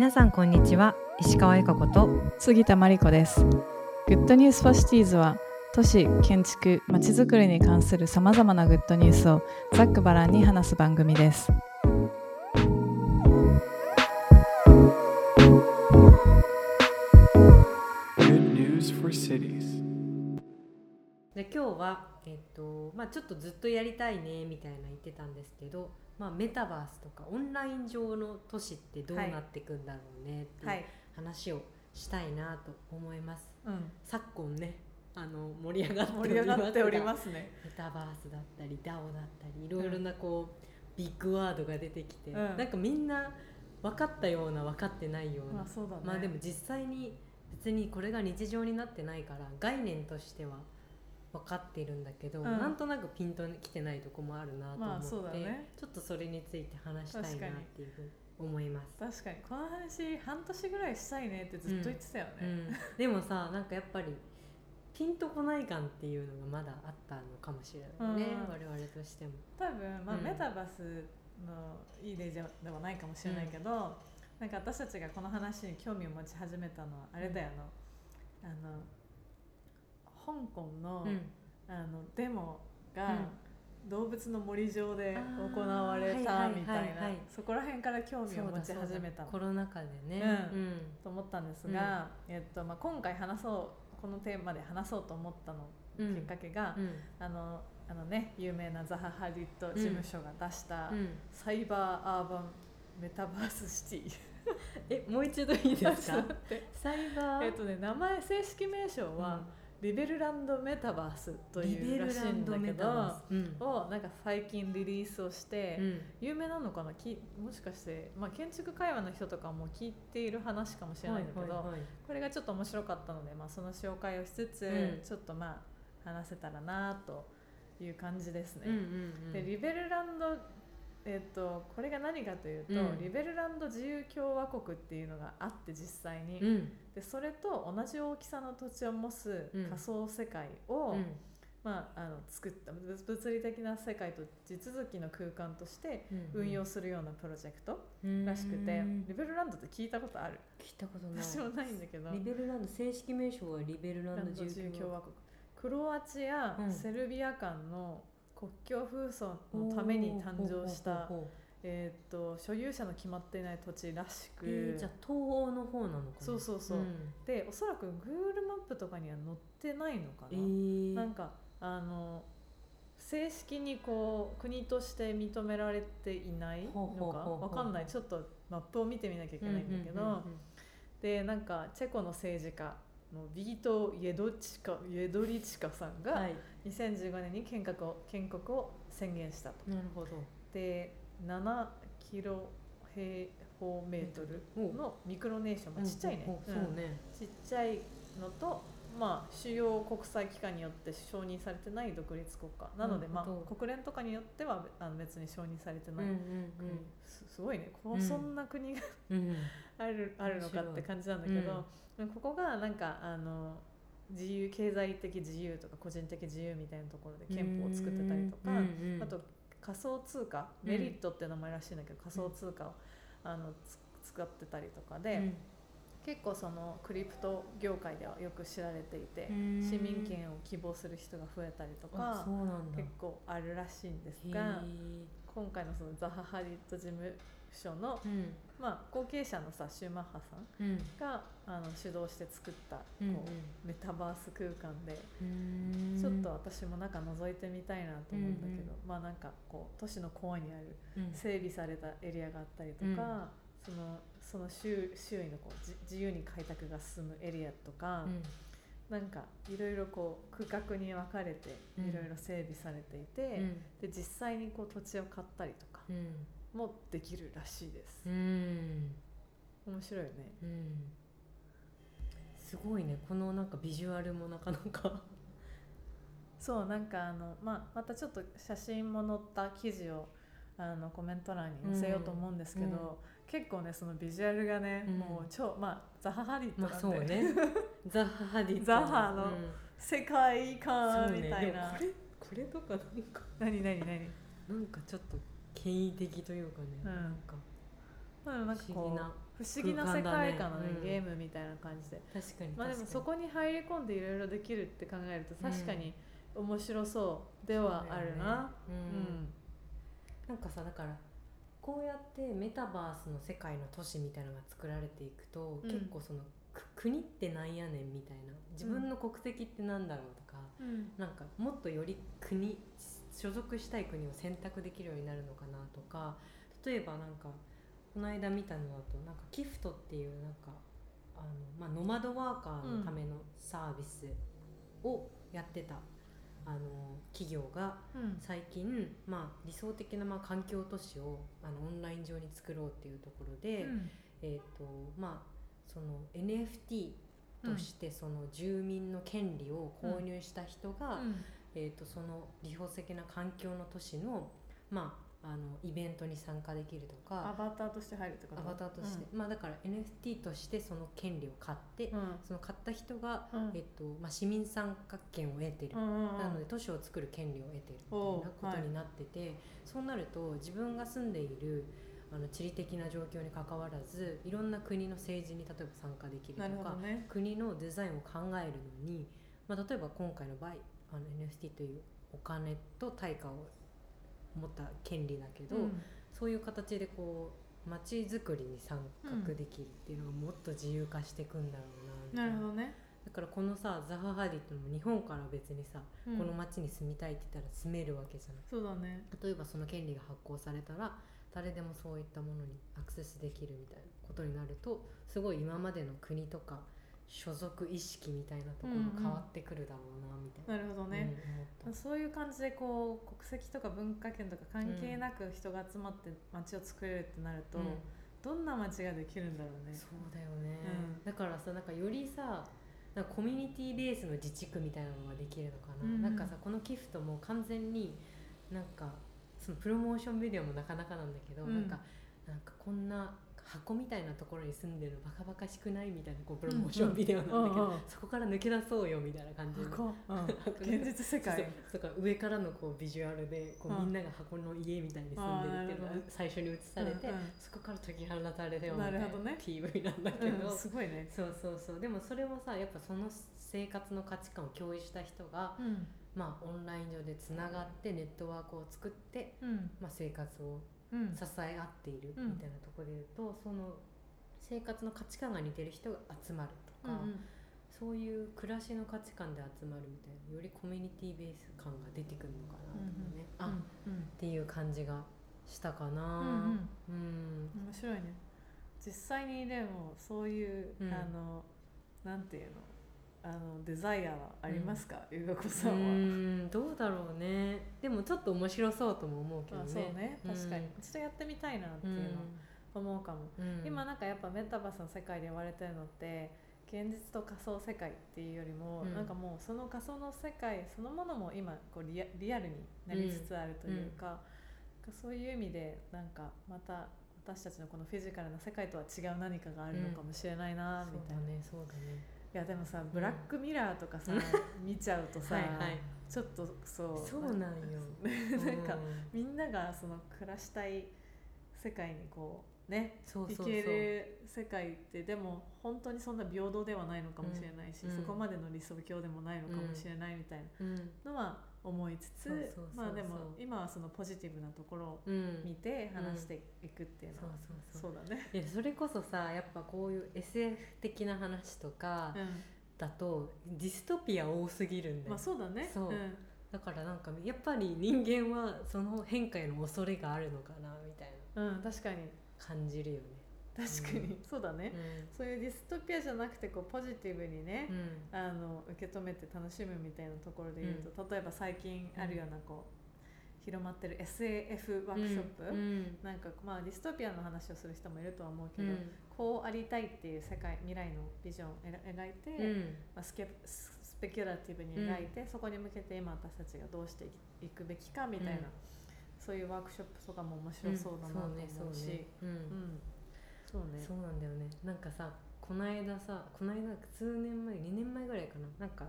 皆さんこんにちは。石川由香子と。杉田真理子です。 Good News for Cities は都市建築まちづくりに関するさまざまなグッドニュースをざっくばらんに話す番組です。で今日は、えっとまあ、ちょっとずっとやりたいねみたいな言ってたんですけど、まあ、メタバースとかオンライン上の都市ってどうなっていくんだろうねっていう話をしたいなと思います。うん、昨今ねあの盛り上がってお盛りますね。メタバースだったり DAO だったりいろいろなこう、ビッグワードが出てきて、うん。なんかみんな分かったような分かってないような、まあそうだね。まあでも実際に別にこれが日常になってないから概念としては分かっているんだけど、ん。なんとなくピンときてないとこもあるなと思って、まあそうだね。ちょっとそれについて話したいなっていうふうに思います。確かに。この話半年ぐらいしたいねってずっと言ってたよね、うん、でもさなんかやっぱりピンとこない感っていうのがまだあったのかもしれないね、うん。我々としても。多分、まあうん。メタバースのいい例ではないかもしれないけど、なんか私たちがこの話に興味を持ち始めたのはあれだよあのあの香港の,、うん。あのデモが、うん。動物の森上で行われたみたいなそこら辺から興味を持ち始めた。コロナ禍でね、うん。と思ったんですが、えっとまあ、今回話そうこのテーマで話そうと思ったの、うん。きっかけが、うん。あのあのね有名なザハ・ハリット事務所が出した、うん。サイバーアーバンメタバースシティ。えもう一度いいですか？でサイバー、えっとね名前正式名称は、リベルランドメタバースとリいうらしいんだけどス、うん。をなんか最近リリースをして、うん。有名なのかな？きもしかして、まあ、建築会話の人とかも聞いている話かもしれないんだけど、はいはいはい。これがちょっと面白かったので、まあ、その紹介をしつつ、うん。ちょっとまあ話せたらなという感じですね。うんうんうん。でリベルランド、えっとこれが何かというと、うん。リベルランド自由共和国っていうのがあって実際に、うん。でそれと同じ大きさの土地を持つうん。仮想世界を、うん。まあ、あの作った。物物理的な世界と地続きの空間としてうん運用するようなプロジェクトうん。らしくて、うんリベルランドって聞いたことある？聞いたことない。私もないんだけど。リベルランド正式名称はリベルランド自由共和国。クロアチア、うん。セルビア間の国境紛争のために誕生した、えー、と所有者の決まっていない土地らしく、えーじゃあ東欧の方なのかな？そうそうそう、ん。でおそらく Google マップとかには載ってないのかな、えー。なんかあの正式にこう国として認められていないのか？わかんない。ちょっとマップを見てみなきゃいけないんだけど、でなんかチェコの政治家のビート・イェドチカイェドリチカさんがうんはい2015年に建国を建国を宣言したと。なるほど。で7キロ平方メートルのミクロネーション、まあ、ちっちゃいね、そうね。ちっちゃいのと、まあ、主要国際機関によって承認されてない独立国家。なので、まあ、国連とかによってはあの別に承認されてない、うん国すすごいね。こう、うん。そんな国があるあるのかって感じなんだけど、ここがなんかあの自由経済的自由とか個人的自由みたいなところで憲法を作ってたりとか、うんうんうんあと仮想通貨うん。メリットって名前らしいんだけど、仮想通貨をあのつ使ってたりとかで、うん。結構そのクリプト業界ではよく知られていて、うん。市民権を希望する人が増えたりとか結構あるらしいんですへがー。今回のそのザハ・ハリット事務所の、うん。まあ、後継者のさシューマッハさんうん。があの主導して作ったこう、うんうん。メタバース空間で、うん。ちょっと私も中覗いてみたいなと思うんだけど、うんまあなんかこう都市のコアにあるうん。整備されたエリアがあったりとか、そのその周周囲のこうじ自由に開拓が進むエリアとか、うん。なんかいろいろこう区画に分かれてうん。いろいろ整備されていて、うん。で実際にこう土地を買ったりとかうんもできるらしいです。うん。面白いよね。うん。すごいね。このなんかビジュアルもなかなか。そうなんかあの、まあ、またちょっと写真も載った記事をあのコメント欄に載せようと思うんですけど、うん。結構ねそのビジュアルがね、うん。もう超まあザハ・ハリットまなんで、あそうね。ザハハディザハのうん。世界観みたいな、でもこれこれとかなんか。何何何？なんかちょっと権威的というかね、うん。なんか。まあ、なんかこう不思議な不思議な世界観のねね。うん。ゲームみたいな感じで。確かにまあでもそここに入り込んでいろいろできるって考えると確かに面白そうではあるな。う、ん。なんかさだからこうやってメタバースの世界の都市みたいなのが作られていくと、うん。結構そのく国ってなんやねんみたいな。自分の国籍ってなんだろうとか、うん。なんかもっとより国所属したい国を選択できるようになるのかなとか例えばなんかこの間見たのだとなんかギフトっていうなんかあの、まあ、ノマドワーカーのためのサービスをやってた、あの企業がうん。最近、まあ、理想的なまあ環境都市をあのオンライン上に作ろうっていうところで、うん。えーとまあ、その NFT としてその住民の権利を購入した人が、うんえー、とその理想的な環境の都市の,、まあ、あのイベントに参加できるとアかバターとして入るってこと？アバターとして、まあ、だから NFT としてその権利を買って、うん。その買った人が、うん。えっとまあ、市民参加権を得てる、うんうんうん。なので都市を作る権利を得てるみたいなことになってて、そうなると自分が住んでいるあの地理的な状況にかかわらずいろんな国の政治に例えば参加できるとかどね。国のデザインを考えるのに、まあ、例えば今回の場合あの NFT というお金と対価を持った権利だけど、うん。そういう形でこう街づくりに参画できるっていうのがもっと自由化していくんだろうなな。なるほどね。だからこのさザハ・ハディってのも日本から別にさ、うんこの街に住みたいって言ったら住めるわけじゃないそうだね。例えばその権利が発行されたら誰でもそういったものにアクセスできるみたいなことになるとすごい今までの国とか所属意識みたいなところが変わってくるだろうなみたいな、なるほどね、うんそういう感じでこう国籍とか文化圏とか関係なく人が集まって街を作れるってなると、うん。どんな街ができるんだろうね。そうだよね、うん。だからさなんかよりさなんかコミュニティベースの自治区みたいなのができるのかな、うん。なんかさこのギフトも完全になんかそのプロモーションビデオもなかなかなんだけど、うん。なんかなんかこんな箱みたいなところに住んでるのバカバカしくないみたいなこうプロモーションビデオなんだけど、うんうん。うんそこから抜け出そうよみたいな感じでこう、うん、現実世界。そうそうそう上からのこうビジュアルでこう、うんみんなが箱の家みたいに住んでるっていうのがあーなるほど最初に映されて、うんうんそこから解き放たれるよみたいな PV なんだけど、うん、すごいねそうそうそうでもそれもさやっぱその生活の価値観を共有した人が、うんまあ、オンライン上でつながってネットワークを作って、うんまあ、生活をうん支え合っているうんみたいなところで言うと、その生活の価値観が似てる人が集まるとか、うんそういう暮らしの価値観で集まるみたいなよりコミュニティベース感が出てくるのかなとかね、あ、っうん。ていう感じがしたかな。うんうんうん。面白いね。実際にでもそういう、うん。あのなんていうのあのデザイアはありますか、ゆうがこうさんは、ん。どうだろうね。でもちょっと面白そうとも思うけどあねそうね。うん。確かに、ちょっとやってみたいなっていうのは思うかも、うん。今なんかやっぱメタバースの世界で言われてるのって現実と仮想世界っていうよりも、うん。なんかもうその仮想の世界そのものも今こうリアリアルになりつつあるというか,、そういう意味でなんかまた私たちのこのフィジカルな世界とは違う何かがあるのかもしれないな、みたいな、そうだねそうだねいやでもさブラックミラーとかさ、見ちゃうとさ、はいはい。ちょっとそうそうなんよ。なんかうん。みんながその暮らしたい世界にこうねそうそける世界ってでも本当にそんな平等ではないのかもしれないし、うん。そこまでの理想郷でもないのかもしれないみたいうん。なのは思いつつ、まあでも今はそのポジティブなところをうん。見て話していくっていうのは、そうそうだね。いやそれこそさやっぱこういう SF 的な話とかうん。だとディストピア多すぎるんだよ、まあそうだね。そうん。だからなんかやっぱり人間はその変化への恐れがあるのかなみたいな。うん、確かに。感じるよね確かに、そうだね、うそういうディストピアじゃなくてこうポジティブにね、ん。あの受け止めて楽しむみたいなところで言うと、例えば最近あるようなこう広まってる SAF ワークショップ、うん。なんかまあディストピアの話をする人もいるとは思うけど、うん。こうありたいっていう世界未来のビジョンを描描いて、うん。まあ、スケススペキュラティブに描いて、そこに向けて今私たちがどうしていくべきかみたいな、うん。そういうワークショップとかも面白そうだなと思うし、うんそうね。そうなんだよね。なんかさこの間さこの間数年前2年前ぐらいかな。なんか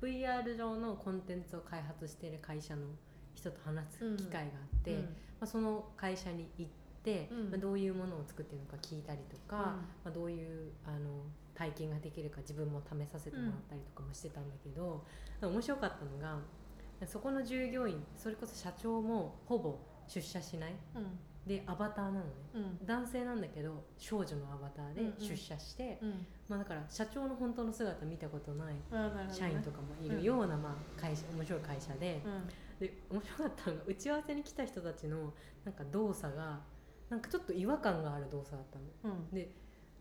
VR 上のコンテンツを開発している会社の人と話す機会があって、うん。まあ、その会社に行ってうん。まあ、どういうものを作ってるのか聞いたりとか、まあ、どういうあの体験ができるか自分も試させてもらったりとかもしてたんだけど、面白かったのがそこの従業員それこそ社長もほぼ出社しない？うん。でアバターなのね。うん。男性なんだけど少女のアバターでうんうん。出社して、うん。まあ、だから社長の本当の姿見たことない社員とかもいるような、まあ、会社面白い会社で,、で面白かったのが打ち合わせに来た人たちのなんか動作がなんかちょっと違和感がある動作だったの。うん。うんで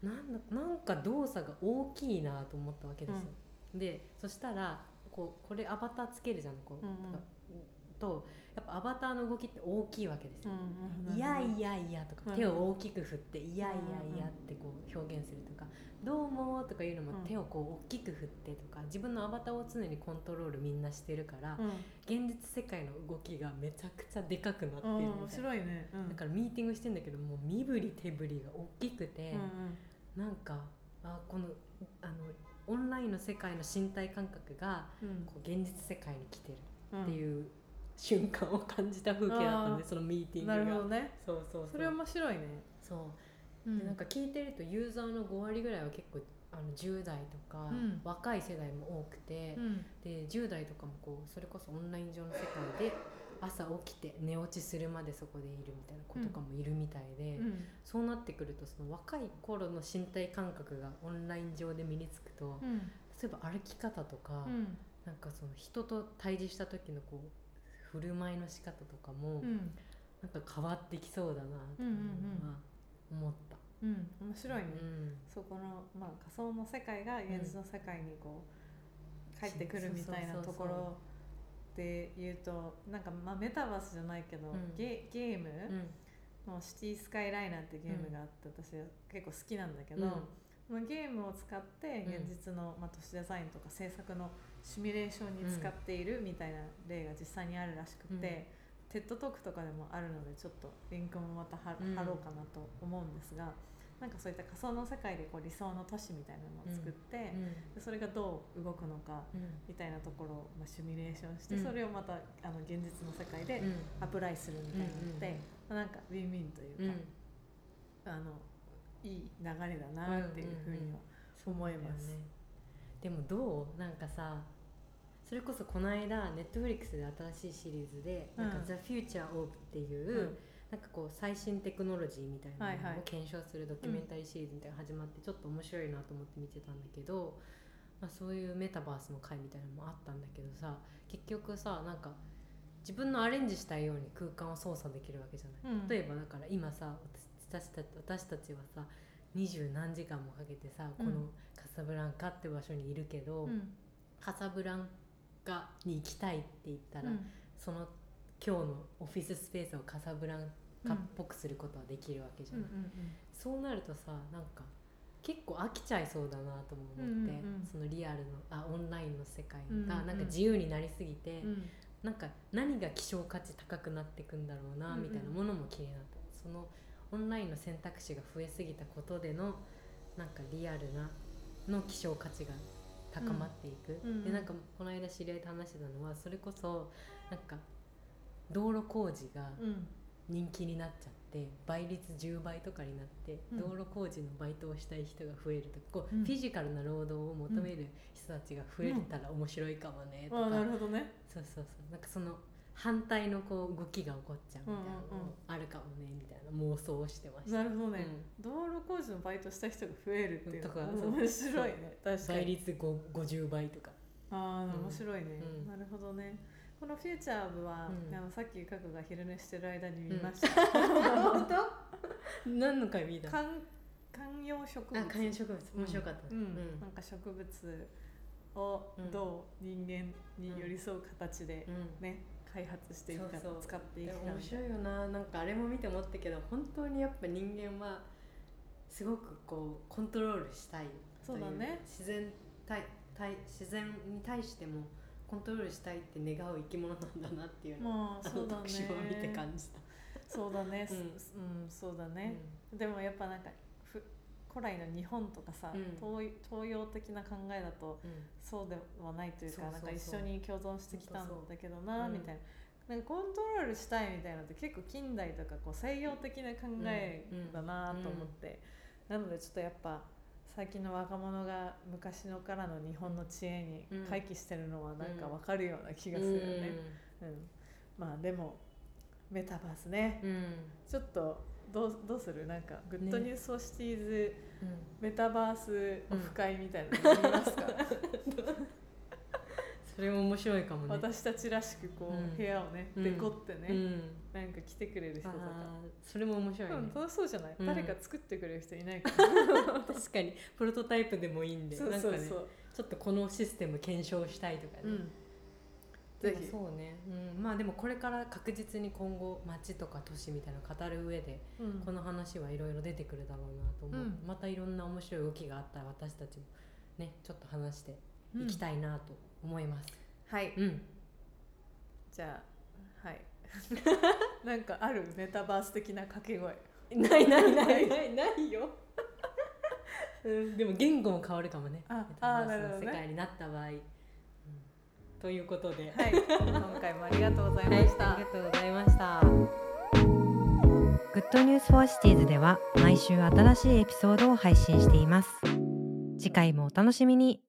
なんだなんか動作が大きいなと思ったわけですよ、でそしたらこうこれアバターつけるじゃんこう、うんうん。とやっぱアバターの動きって大きいわけですよ、うんいやいやいやとかうん。手を大きく振っていやいやいやってこう表現するとかどうもとかいうのもうん。手をこう大きく振ってとか自分のアバターを常にコントロールみんなしてるからうん。現実世界の動きがめちゃくちゃでかくなってるうん面みたいな。白いね。うん。だからミーティングしてんだけどもう身振り手振りが大きくて、うんなんかあこのあのオンラインの世界の身体感覚がうん。こう現実世界に来てるうんっていう瞬間を感じた風景だったので、そのミーティングながるほどね。そうそうそう。それ面白いね。そう。でなんか聞いてるとユーザーの5割ぐらいは結構あの10代とか、うん。若い世代も多くて、うん。で10代とかもこうそれこそオンライン上の世界で朝起きて寝落ちするまでそこでいるみたいな子とかもいるみたいで、うん。そうなってくるとその若い頃の身体感覚がオンライン上で身につくと、うん。例えば歩き方とか、うん。なんかその人と対峙した時のこう振る舞いの仕方とかも、うん。なんか変わってきそうだなとは思った。うん。面白いね。うん。そこの、まあ、仮想の世界が現実の世界にこう帰ってくるみたいなところで言うとなんか、まあ、メタバースじゃないけど、うん。ゲゲーム？うん。の「シティーズスカイライン」ってゲームがあって、私は結構好きなんだけど、うん。ゲームを使ってうん。現実の、まあ、都市デザインとか政策のシミュレーションに使っているみたいな例が実際にあるらしくて、 TED Talk とかでもあるのでちょっとリンクもまた貼ろうかなと思うんですが、なんかそういった仮想の世界でこう理想の都市みたいなのを作って、でそれがどう動くのかうんみたいなところを、まあ、シミュレーションして、うん。それをまたあの現実の世界でうんアプライするみたいなのって、まあなんかウィンウィンというか、あのいい流れだなっていうふうには思います。でもどう？なんかさそれこそこの間ネットフリックスで新しいシリーズで「なんかうん The Future of」っていう、うん。なんかこう最新テクノロジーみたいなのを検証するドキュメンタリーシリーズみたいなのが始まってちょっと面白いなと思って見てたんだけど、まあ、そういうメタバースの回みたいなのもあったんだけどさ結局さなんか自分のアレンジしたいように空間を操作できるわけじゃない。うん。例えばだから今さ私たち私たちはさ二十何時間もかけてさこうん。のカサブランカって場所にいるけど、うん。カサブランカに行きたいって言ったら、うん。その今日のオフィススペースをカサブランカっぽくすることはできるわけじゃない、うんうんそうなるとさなんか結構飽きちゃいそうだなとも思って、うんうんうん。そのリアルのあオンラインの世界うんうんうん。がなんか自由になりすぎて、うんなんか何が希少価値高くなっていくんだろうなうんうん。みたいなものも気になった、そのオンラインの選択肢が増えすぎたことでのなんかリアルなの希少価値が高まっていく、うんうん。でなんかこの間知り合いと話してたのはそれこそなんか道路工事がうん。人気になっちゃって倍率10倍とかになって、うん。道路工事のバイトをしたい人が増えるとかこう、うん。フィジカルな労働を求める人たちが増えたら面白いかもねとか、なるほどね。そうそうそう。なんかその反対のこう動きが起こっちゃうみたいなのあるかもねみたいな妄想をしてました。なるほどね、道路工事のバイトした人が増えるっていうのとかはそう面白いね。確かに。倍率5 50倍とか。ああうん。面白いね、うん。なるほどね。この「フューチャー部は」うん。あのさっきゆかくが昼寝してる間に見ました、本当？何の回見た？観観葉植物。あ観葉植物。面白かった、うん。なんか植物をうん。どう人間に寄り添う形でうん。ね、開発していくかそう使っていくか面白いよな。なんかあれも見て思ったけど本当にやっぱ人間はすごくこうコントロールしたいといそうだね。自然対対自然に対してもコントロールしたいって願う生き物なんだなっていうの。を、まあそうだね。特集を見て感じた。そうだね、ううんそうだね、でもやっぱなんかふ古来の日本とかさ、うん。東東洋的な考えだとうん。うんそうではないというかそうなんか一緒に共存してきたんだけどなう。んみたいな。なんかコントロールしたいみたいなのって結構近代とかこう西洋的な考えだなと思って、なのでちょっとやっぱ最近の若者が昔のからの日本の知恵に回帰してるのはなんかわかるような気がするよね。うん。まあでもメタバースね。うんうん。ちょっとどうどうする？なんか Good News for Cities うんメタバースオフ会みたいなのやりますか、それも面白いかもね。私たちらしくこう、うん部屋をねうん。デコってね、うん。なんか来てくれる人とか。それも面白いね、うん、楽しそうじゃない、うん。誰か作ってくれる人いないか 確かに。プロトタイプでもいいんで。そうそうそう、なんかねちょっとこのシステム検証したいとかね、ぜひ。そうね、うん、まあでもこれから確実に今後街とか都市みたいなのを語る上でうん。この話はいろいろ出てくるだろうなと思う、うん。またいろんな面白い動きがあったら私たちもねちょっと話していきい、たいなと思います。はい。うん、じゃあはい。なんかあるメタバース的な掛け声。ないないない。な いないよ。うん。でも言語も変わるかもね。あメタバースのあなるほどね。世界になった場合、うんということではい今回もありがとうございまはい、した、ありがとうございました。 Good News for Cities では毎週新しいエピソードを配信しています。次回もお楽しみに。